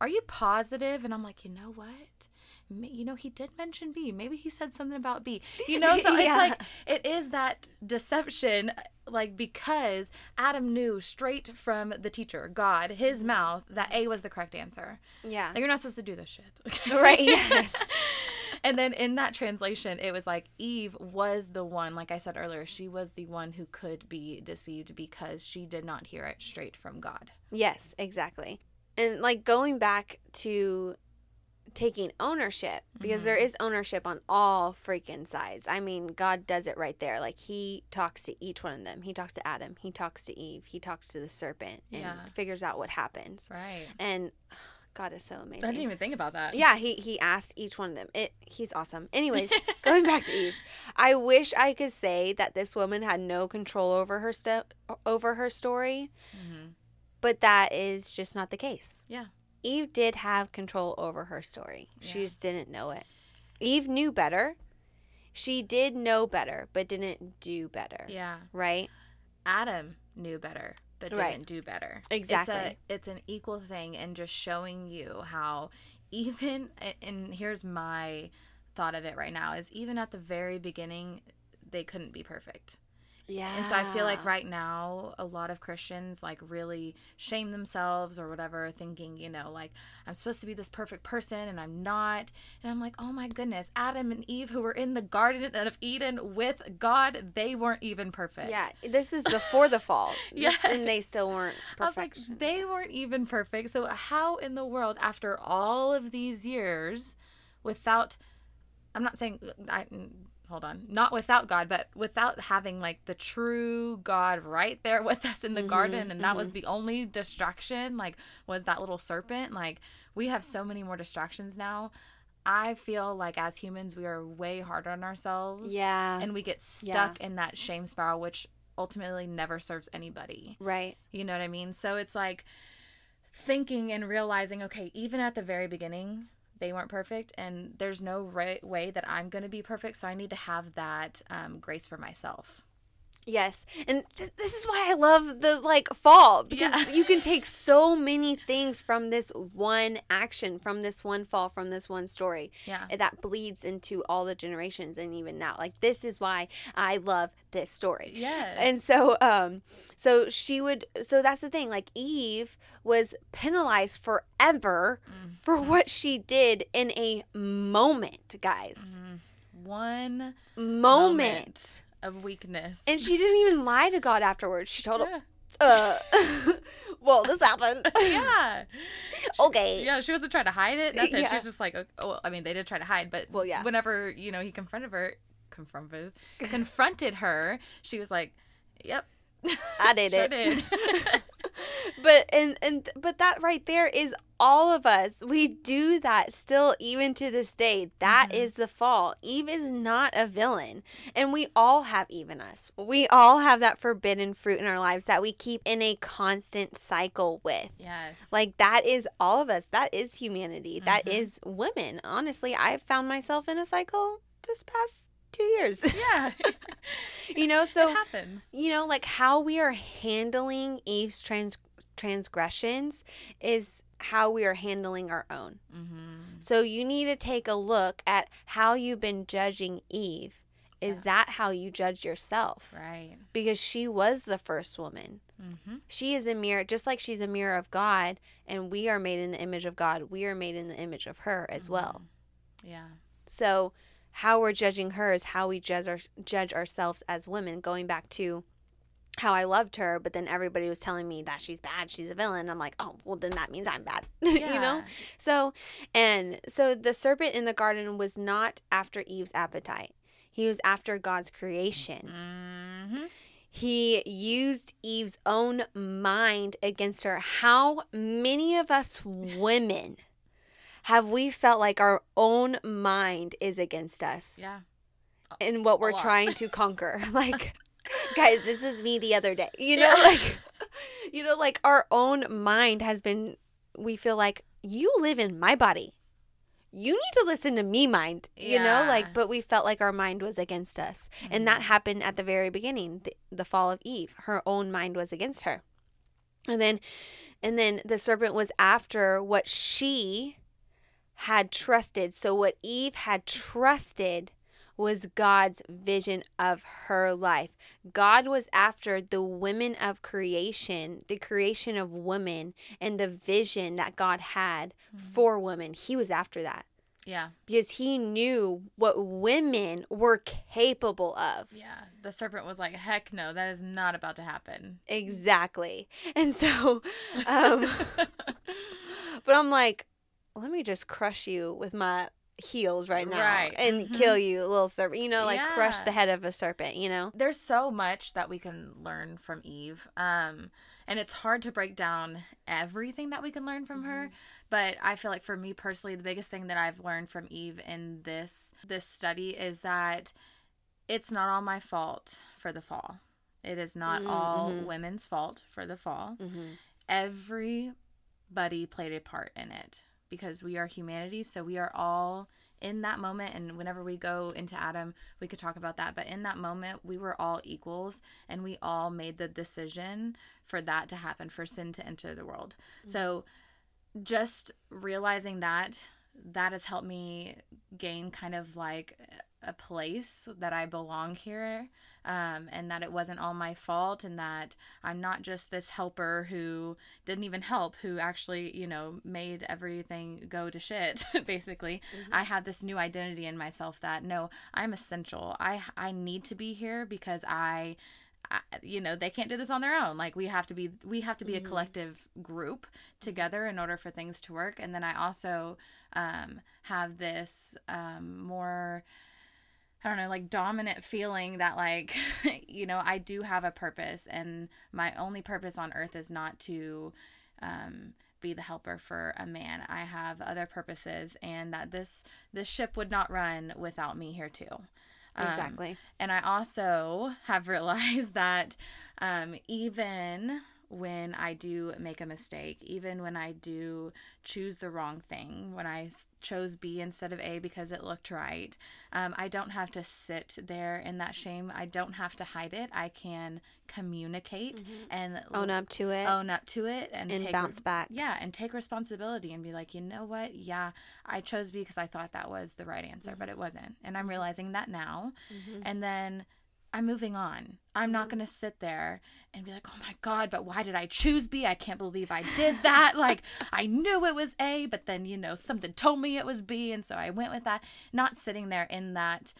Are you positive? And I'm like, You know what? You know, he did mention B. Maybe he said something about B. You *laughs* know, so it's like, it is that deception, like, because Adam knew straight from the teacher, God, his Mm-hmm. mouth, that A was the correct answer. yeah. Like, you're not supposed to do this shit. *laughs* okay? Right, yes. *laughs* and then in that translation, it was like Eve was the one, like I said earlier, she was the one who could be deceived because she did not hear it straight from God. Yes, exactly. And like going back to taking ownership because there is ownership on all freaking sides. I mean, God does it right there. Like he talks to each one of them. He talks to Adam, he talks to Eve, he talks to the serpent and Yeah. figures out what happens. Right. And *sighs* God is so amazing. I didn't even think about that. Yeah, he he asked each one of them. It he's awesome. Anyways, going back to *laughs* Eve, I wish I could say that this woman had no control over her stuff over her story, hmm but that is just not the case. Yeah. Eve did have control over her story. She just didn't know it. Eve knew better. She did know better, but didn't do better. Yeah. Right? Adam knew better, but didn't Right. do better. Exactly. It's, a, it's an equal thing, and just showing you how even and here's my thought of it right now is even at the very beginning they couldn't be perfect. Yeah. And so I feel like right now a lot of Christians like really shame themselves or whatever thinking, you know, like I'm supposed to be this perfect person and I'm not. And I'm like, "Oh my goodness, Adam and Eve who were in the garden of Eden with God, they weren't even perfect." Yeah, this is before the fall. *laughs* yeah. And they still weren't I was like, perfect. they weren't even perfect. So how in the world after all of these years without I'm not saying I hold on, not without God, but without having like the true God right there *laughs* with us in the Mhm, garden and that was the only distraction like was that little serpent like we have so many more distractions now. I feel like as humans we are way harder on ourselves yeah. and we get stuck in that shame spiral which ultimately never serves anybody. right. You know what I mean? So it's like thinking and realizing, okay, even at the very beginning, they weren't perfect, and there's no right way that I'm going to be perfect. So I need to have that um, grace for myself. Yes, and th- this is why I love the like fall because Yeah. you can *laughs* take so many things from this one action, from this one fall, from this one story Yeah. that bleeds into all the generations and even now. Like this is why I love this story. Yes. And so um so she would so that's the thing like Eve was penalized forever Mm. for what she did in a moment, guys. Mhm. one Moment. Of weakness. And she didn't even lie to God afterwards. She told him, uh, *laughs* well, this happened. *laughs* yeah. *laughs* okay. Yeah, she wasn't trying to hide it. Nothing. She was just like, oh, well, I mean, they did try to hide, but Well, yeah. whenever you know he confronted her, confronted, confronted her, she was like, "Yep, I did sure it. did." *laughs* but and and but that right there is all of us. We do that still even to this day. That Mhm. is the fall. Eve is not a villain. And we all have even us. We all have that forbidden fruit in our lives that we keep in a constant cycle with. yes. Like that is all of us. That is humanity. That Mhm. is women. Honestly, I found myself in a cycle this past 2 years. *laughs* yeah. you know, *laughs* so it happens. you know like how we are handling eve's trans transgressions is how we are handling our own Mm-hmm. so you need to take a look at how you've been judging eve is Yeah. that how you judge yourself Right. because she was the first woman Mm-hmm. she is a mirror just like she's a mirror of god and we are made in the image of god we are made in the image of her as well Yeah. so how we're judging her is how we judge our, judge ourselves as women. Going back to how I loved her, but then everybody was telling me that she's bad, she's a villain. I'm like, oh, well, then that means I'm bad, *laughs* you know. So, and so the serpent in the garden was not after Eve's appetite. He was after God's creation. Mm-hmm. He used Eve's own mind against her. How many of us women have we felt like our own mind is against us Yeah. in what we're trying to *laughs* conquer? *laughs* like, guys, this is me the other day. You know, Yeah. *laughs* like, you know, like our own mind has been, we feel like you live in my body. You need to listen to me, mind. You know, like, but we felt like our mind was against us. And that mm-hmm. happened at the very beginning, the, the fall of Eve. Her own mind was against her. And then and then the serpent was after what she had trusted. So what Eve had trusted was God's vision of her life. God was after the women of creation, the creation of women and the vision that God had for women. He was after that Yeah. because he knew what women were capable of. Yeah. The serpent was like, heck no, that is not about to happen. Exactly. And so, *laughs* um, *laughs* but I'm like, let me just crush you with my heels right now Right. and Mhm. kill you, little serpent. You know, like crush the head of a serpent, you know? There's so much that we can learn from Eve. Um, and it's hard to break down everything that we can learn from her. But I feel like for me personally, the biggest thing that I've learned from Eve in this this study is that it's not all my fault for the fall. It is not Mm, all women's fault for the fall. Mm-hmm. Everybody played a part in it because we are humanity, so we are all in that moment and whenever we go into Adam, we could talk about that, but in that moment we were all equals and we all made the decision for that to happen, for sin to enter the world. Mm-hmm. So just realizing that that has helped me gain kind of like a place that I belong here um, and that it wasn't all my fault and that I'm not just this helper who didn't even help, who actually, you know, made everything go to shit, *laughs* basically. I had this new identity in myself that no, I'm essential. I, I need to be here because I. I, you know they can't do this on their own like we have to be we have to be Mhm. a collective group together in order for things to work and then i also um, have this um, more I don't know, like dominant feeling that like, *laughs* you know, I do have a purpose and my only purpose on earth is not to um be the helper for a man. I have other purposes and that this this ship would not run without me here too. Um, Exactly. and I also have *laughs* realized that um, even when I do make a mistake, even when I do choose the wrong thing, when I chose B instead of A because it looked right. Um, I don't have to sit there in that shame. I don't have to hide it. I can communicate mm-hmm. and own up to it, own up to it, and, and bounce back. Yeah, and take responsibility and be like, you know what? Yeah, I chose B because I thought that was the right answer, mm-hmm. but it wasn't, and I'm realizing that now. Mm-hmm. And then I'm moving on. I'm not mm-hmm. going to sit there and be like, oh my God, but why did I choose B? I can't believe I did that. *laughs* like, I knew it was A, but then, you know, something told me it was B. And so I went with that. Not sitting there in that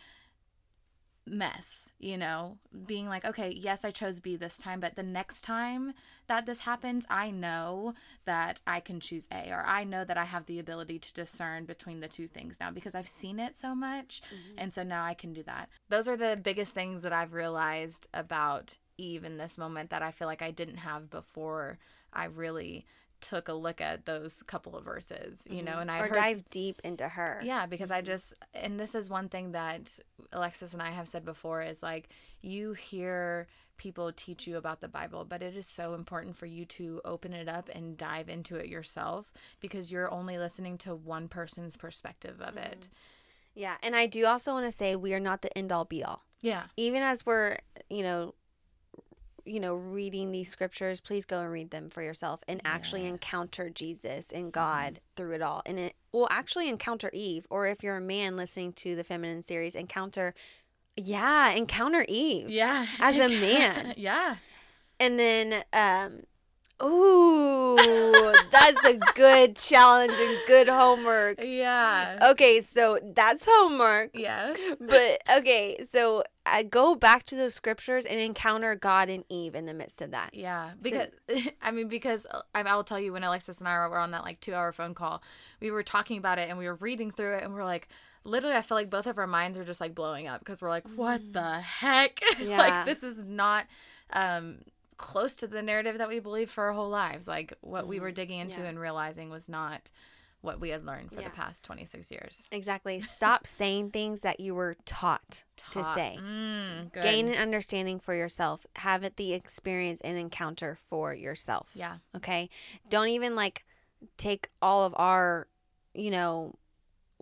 mess, you know, being like, okay, yes, I chose B this time, but the next time that this happens, I know that I can choose A, or I know that I have the ability to discern between the two things now because I've seen it so much. Mm-hmm. And so now I can do that. Those are the biggest things that I've realized about Eve in this moment that I feel like I didn't have before I really took a look at those couple of verses, you know, mm-hmm. and I or heard, dive deep into her. Yeah, because I just and this is one thing that Alexis and I have said before is like you hear people teach you about the Bible, but it is so important for you to open it up and dive into it yourself because you're only listening to one person's perspective of mm-hmm. it. Yeah, and I do also want to say we are not the end all be all. Yeah. Even as we're, you know, you know, reading these scriptures, please go and read them for yourself and actually yes. encounter Jesus and God mm-hmm. through it all. And it will actually encounter Eve, or if you're a man listening to the feminine series, encounter, yeah, encounter Eve. Yeah. As a man. *laughs* yeah. And then, um, Ooh, that's a good challenge and good homework. Yeah. Okay, so that's homework. Yes. But okay, so I go back to the scriptures and encounter God and Eve in the midst of that. Yeah, because so, *laughs* I mean, because uh, I, will tell you when Alexis and I were on that like two-hour phone call, we were talking about it and we were reading through it and we're like, literally, I feel like both of our minds are just like blowing up because we're like, what mm. the heck? *laughs* Yeah. like this is not. um close to the narrative that we believed for our whole lives. Like what mm we were mm-hmm. digging into yeah. and realizing was not what we had learned for yeah. the past 26 years. Exactly. Stop *laughs* saying things that you were taught, taught. to say. Mm, Gain an understanding for yourself. Have it the experience and encounter for yourself. Yeah. Okay. Don't even like take all of our, you know,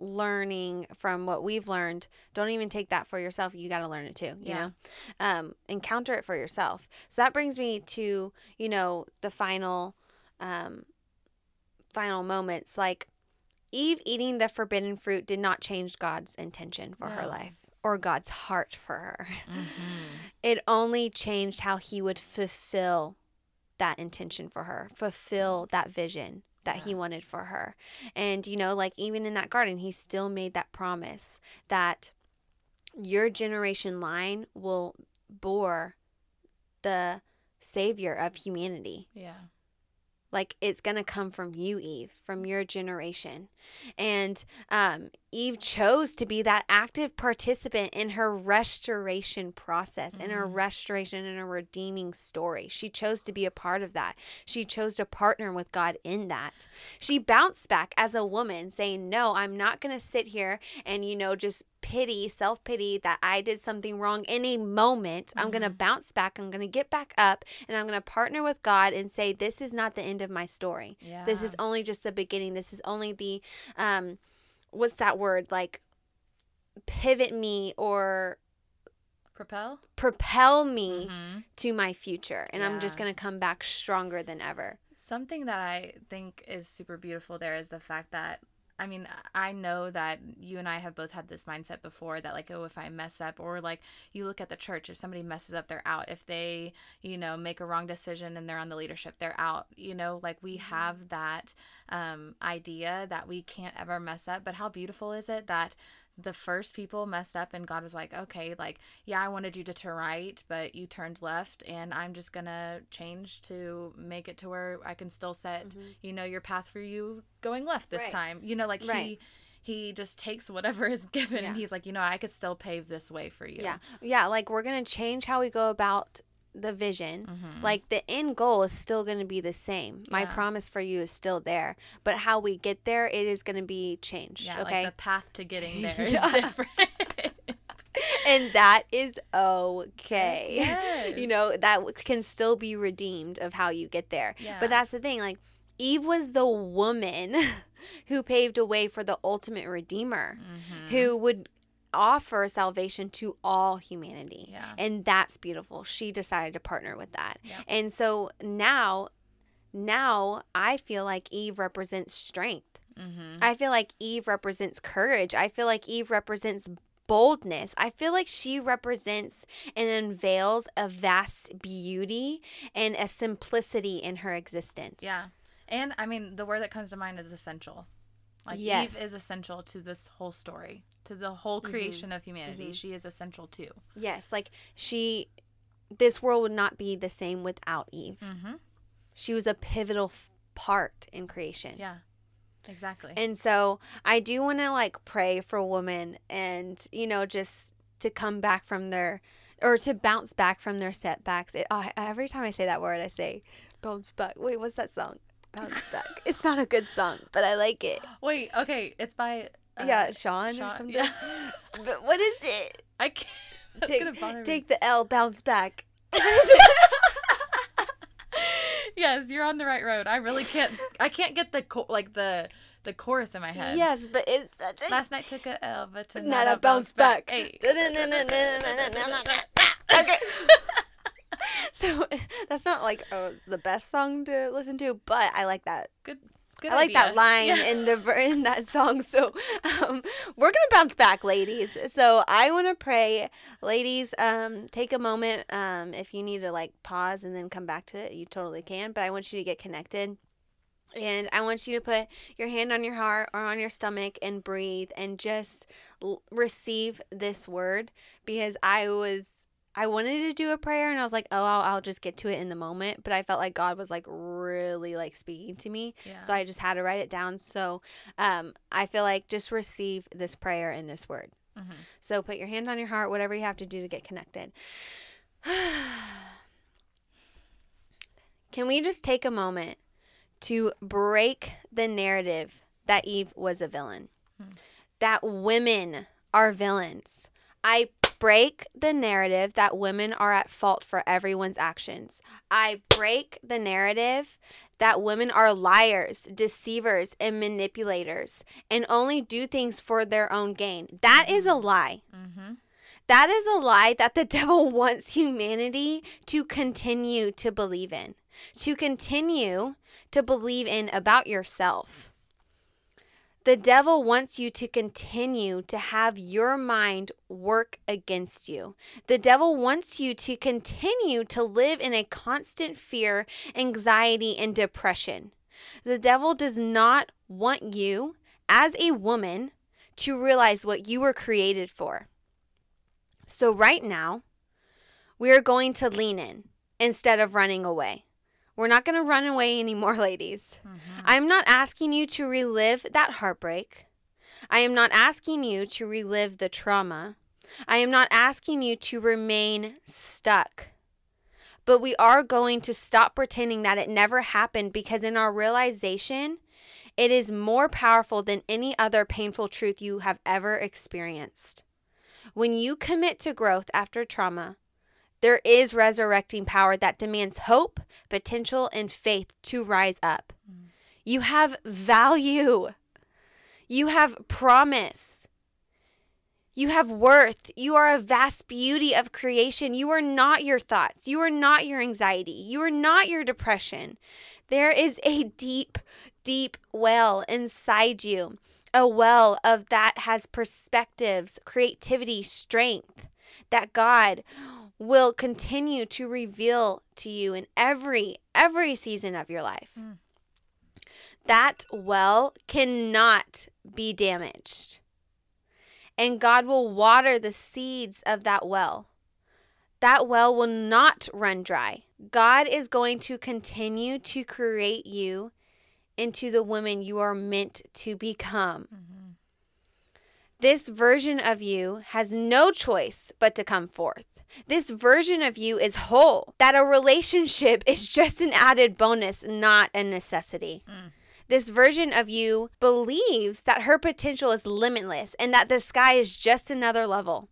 learning from what we've learned don't even take that for yourself you got to learn it too you yeah. know um, encounter it for yourself so that brings me to you know the final um, final moments like eve eating the forbidden fruit did not change god's intention for no. her life or god's heart for her mm-hmm. *laughs* it only changed how he would fulfill that intention for her fulfill that vision that yeah. he wanted for her. And, you know, like even in that garden, he still made that promise that your generation line will bore the savior of humanity. Yeah. Like it's going to come from you, Eve, from your generation. And um, Eve chose to be that active participant in her restoration process, mm-hmm. in her mm-hmm. restoration, in a redeeming story. She chose to be a part of that. She chose to partner with God in that. She bounced back as a woman, saying, No, I'm not going to sit here and, you know, just pity, self pity that I did something wrong in a moment. Mm-hmm. I'm going to bounce back. I'm going to get back up and I'm going to partner with God and say, This is not the end of my story. Yeah. This is only just the beginning. This is only the, um, what's that word? Like, pivot me or propel propel me mm-hmm. to my future and yeah. i'm just going to come back stronger than ever something that i think is super beautiful there is the fact that I mean, I know that you and I have both had this mindset before that, like, oh, if I mess up, or like you look at the church, if somebody messes up, they're out. If they, you know, make a wrong decision and they're on the leadership, they're out. You know, like we mm-hmm. have that um, idea that we can't ever mess up. But how beautiful is it that the first people messed up and God was like, okay, like, yeah, I wanted you to turn right, but you turned left and I'm just going to change to make it to where I can still set, mm-hmm. you know, your path for you going left this right. time. You know, like right. he he just takes whatever *laughs* is given yeah. and he's like, you know, I could still pave this way for you. Yeah. Yeah, like we're going to change how we go about the vision, mm-hmm. like the end goal is still going to be the same. My promise for you is still there, but how we get there, it is going to be changed. Yeah, okay, like the path to getting there *laughs* is different. and that is okay. Yes. You know, that can still be redeemed of how you get there. Yeah. But that's the thing. Like, Eve was the woman *laughs* who paved a way for the ultimate redeemer Mhm. who would offer salvation to all humanity. Yeah. And that's beautiful. She decided to partner with that. Yep. And so now, now I feel like Eve represents strength. Mhm. I feel like Eve represents courage. I feel like Eve represents boldness. I feel like she represents and unveils a vast beauty and a simplicity in her existence. Yeah. And I mean, the word that comes to mind is essential. Like Yes. Eve is essential to this whole story, to the whole creation of humanity. Mhm. She is essential too. Yes, like she this world would not be the same without Eve. Mm-hmm. She was a pivotal f- part in creation. Yeah. Exactly. And so I do want to like pray for women and, you know, just to come back from their, or to bounce back from their setbacks. It, I every time I say that word, I say bounce back. Wait, what's that song? Bounce back. It's not a good song, but I like it. *gasps* Wait. Okay. It's by. Uh, yeah, Sean, or something. yeah. *laughs* But what is it? *laughs* I can't. That's Take, gonna bother me. the L, bounce back. *laughs* yes, you're on the right road. I really can't. I can't get the like the the chorus in my head. Yes, but it's such a Last night took a L, but tonight not I bounce back. Hey. okay. *laughs* so *laughs* that's not like uh, the best song to listen to, but I like that. Good. Good I like that *laughs* line Yeah. in the in that song. So um, we're gonna bounce back, ladies. So I want to pray, ladies. Um, take a moment. Um, if you need to like pause and then come back to it, you totally can. But I want you to get connected. And I want you to put your hand on your heart or on your stomach and breathe and just l- receive this word because I was I wanted to do a prayer and I was like, "Oh, I'll, I'll just get to it in the moment." But I felt like God was like really like speaking to me. Yeah. So I just had to write it down. So um, I feel like just receive this prayer and this word. Mhm. So put your hand on your heart, whatever you have to do to get connected. *sighs* Can we just take a moment to break the narrative that Eve was a villain? That women are villains. I break the narrative that women are at fault for everyone's actions. I break the narrative that women are liars, deceivers, and manipulators and only do things for their own gain. That is a lie. Mhm. That is a lie that the *laughs* devil wants humanity to continue to believe in, to continue to believe in about yourself. The devil wants you to continue to have your mind work against you. The devil wants you to continue to live in a constant fear, anxiety, and depression. The devil does not want you, as a woman, to realize what you were created for. So, right now, we are going to lean in instead of running away. We're not going to run away anymore, *laughs* ladies. Mm-hmm. I'm not asking you to relive that heartbreak. I am not asking you to relive the trauma. I am not asking you to remain stuck. But we are going to stop pretending that it never happened because, in our realization, it is more powerful than any other painful truth you have ever experienced. When you commit to growth after trauma, there is resurrecting power that demands hope, potential, and faith to rise up. You have value. You have promise. You have worth. You are a vast beauty of creation. You are not your thoughts. You are not your anxiety. You are not your depression. There is a deep, deep well inside you, a well of that has perspectives, creativity, strength that God will continue to reveal to you in every every season of your life. Mm. That well cannot be damaged. And God will water the seeds of that well. That well will not run dry. God is going to continue to create you into the woman you are meant to become. Mhm. This version of you has no choice but to come forth. This version of you is whole. That a relationship *laughs* is just an added bonus, not a necessity. Mm. This version of you believes that her potential is limitless and that the sky is just another level.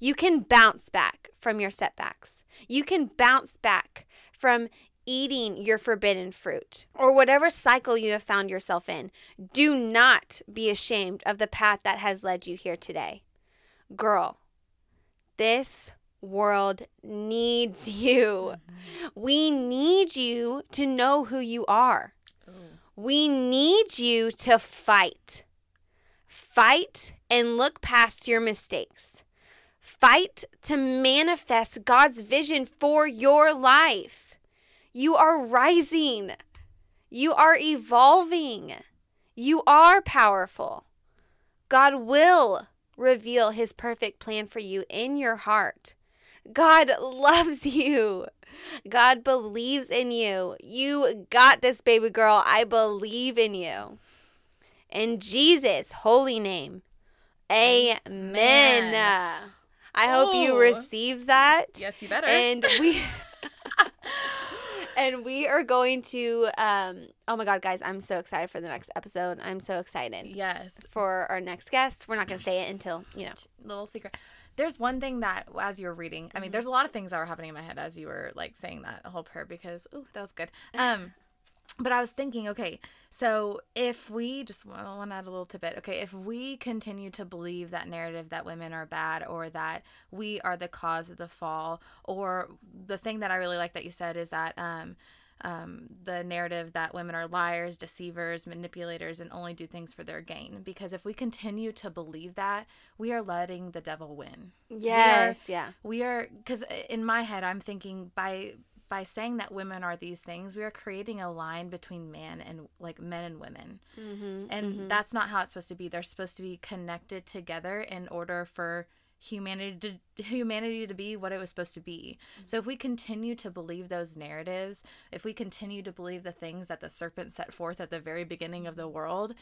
You can bounce back from your setbacks. You can bounce back from eating your forbidden fruit or whatever cycle you have found yourself in. Do not be ashamed of the path that has led you here today. Girl, this world needs *laughs* you. Mm-hmm. We need you to know who you are. We need you to fight. Fight and look past your mistakes. Fight to manifest God's vision for your life. You are rising. You are evolving. You are powerful. God will reveal his perfect plan for you in your heart. God loves *laughs* you. God believes in you. You got this, baby girl. I believe in you. In Jesus' holy name, amen. Amen. I hope you Ooh. receive that. Yes, you better. And we. *laughs* And we are going to um oh my god guys, I'm so excited for the next episode. I'm so excited yes. for our next guest. We're not going to say it until, you know. little secret. There's one thing that as you were reading, I mean, there's a lot of things that were happening in my head as you were like saying that whole prayer because ooh, that was good. Um, but I was thinking, okay, so if we just want to add a little tidbit, okay, if we continue to believe that narrative that women are bad or that we are the cause of the fall, or the thing that I really like that you said is that um, um, the narrative that women are liars, deceivers, manipulators, and only do things for their gain. Because if we continue to believe that, we are letting the devil win. Yes, yeah. We are because in my head, I'm thinking by by saying that women are these things, we are creating a line between man and like men and women, Mhm. and that's not how it's supposed to be. They're supposed to be connected together in order for humanity to, humanity to be what it was supposed to be. So if we continue to believe those narratives, if we continue to believe the things that the serpent set forth at the very beginning of the world,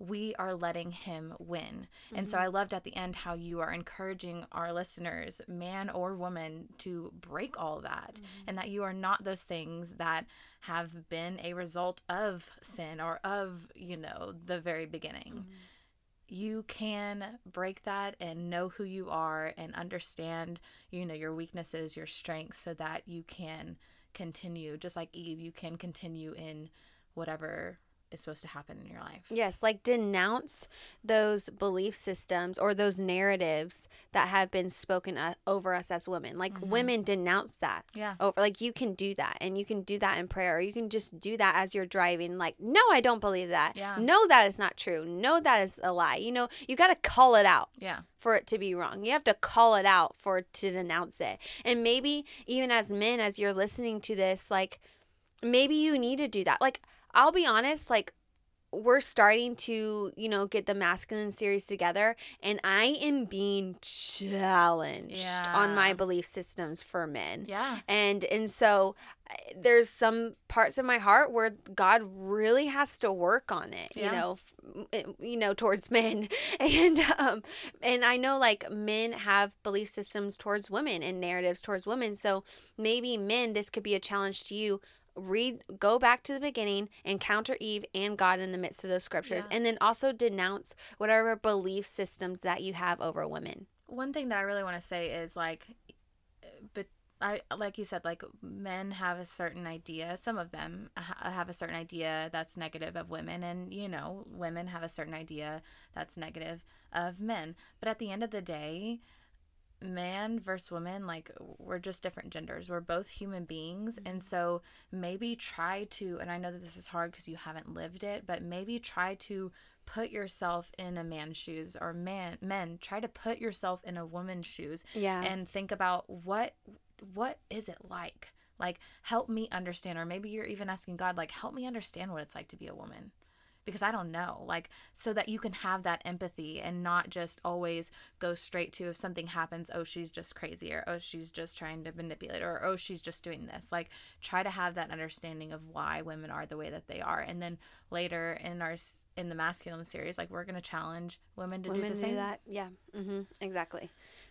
we are letting him win. And so mm-hmm. I loved at the end how you are encouraging our listeners, man or woman, to break all that mm-hmm. and that you are not those things that have been a result of sin or of, you know, the very beginning. Mm-hmm. You can break that and know who you are and understand you know your weaknesses your strengths so that you can continue just like eve you can continue in whatever is supposed to happen in your life Yes, like denounce those belief systems or those narratives that have been spoken uh, over us as women. Like women denounce that. yeah Over like you can do that and you can do that in prayer or you can just do that as you're driving like no I don't believe that. Yeah. No that is not true. No that is a lie. You know, you got to call it out. yeah for it to be wrong. You have to call it out for to denounce it. And maybe even as men, as you're listening to this, like maybe you need to do that. Like I'll be honest, like we're starting to, you know, get the masculine series together and I am being challenged on my belief systems for men. Yeah. And and so uh, there's some parts of my heart where god really has to work on it you know you know towards *laughs* men. And um and i know like men have belief systems towards women and narratives towards women. So maybe men this could be a challenge to you read go back to the beginning encounter eve and god in the midst of those scriptures Yeah. and then also denounce whatever belief systems that you have over women one thing that i really want to say is like but I like you said like men have a certain idea some of them ha- have a certain idea that's negative of women and you know women have a certain idea that's negative of men but at the end of the day man versus woman like we're just different genders. We're both human beings. And mm-hmm. so maybe try to and i know that this is hard because you haven't lived it but maybe try to put yourself in a man's shoes or man men try to put yourself in a woman's shoes yeah. and think about what what is it like? Like help me understand or maybe you're even asking god like help me understand what it's like to be a woman because i don't know like so that you can have that empathy and not just always go straight to if something happens oh she's just crazy or oh she's just trying to manipulate or oh she's just doing this. Like try to have that understanding of why women are the way that they are. And then later in our in the masculine series like we're going to challenge women to women do the same. that? Yeah. Hmm exactly.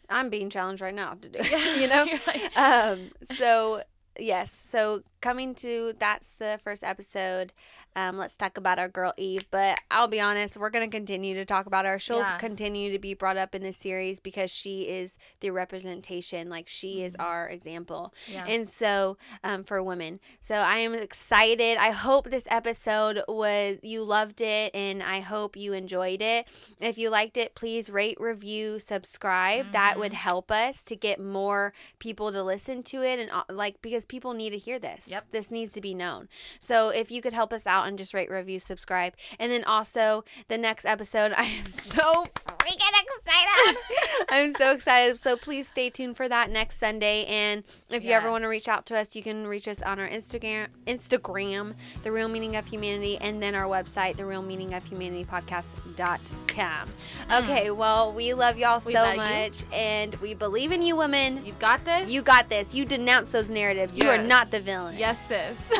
I'm being challenged right now to do it *laughs* you know? *laughs* like- um so yes. So coming to that's the first episode. Um, let's talk about our girl Eve. But I'll be honest, we're gonna continue to talk about her. She'll Yeah. continue to be brought up in this series because she is the representation. Like she is Mhm. our example. Yeah. And so, um, for women. So I am excited. I hope this episode was you loved it, and I hope you enjoyed it. If you liked it, please rate, review, subscribe. That would Mhm. help us to get more people to listen to it, and uh, like because people need to hear this. Yep. This needs to be known. So if you could help us out and just rate, review, subscribe, and then also the next episode, *laughs* I am so freaking excited. *laughs* I'm so excited. So please stay tuned for that next Sunday. And if you ever want to reach out to us, you can reach us on our Instagram, Instagram, The Real Meaning of Humanity, and then our website, The Real Meaning of Humanity Podcast.com. Okay, well, we love y'all Mm. We so love you. much, and we believe in you, women. You got this? You got this. You denounce those narratives. You are not the villain. Yes, sis. *laughs*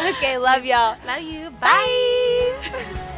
Okay, love y'all. Love you. Bye. Bye. *laughs*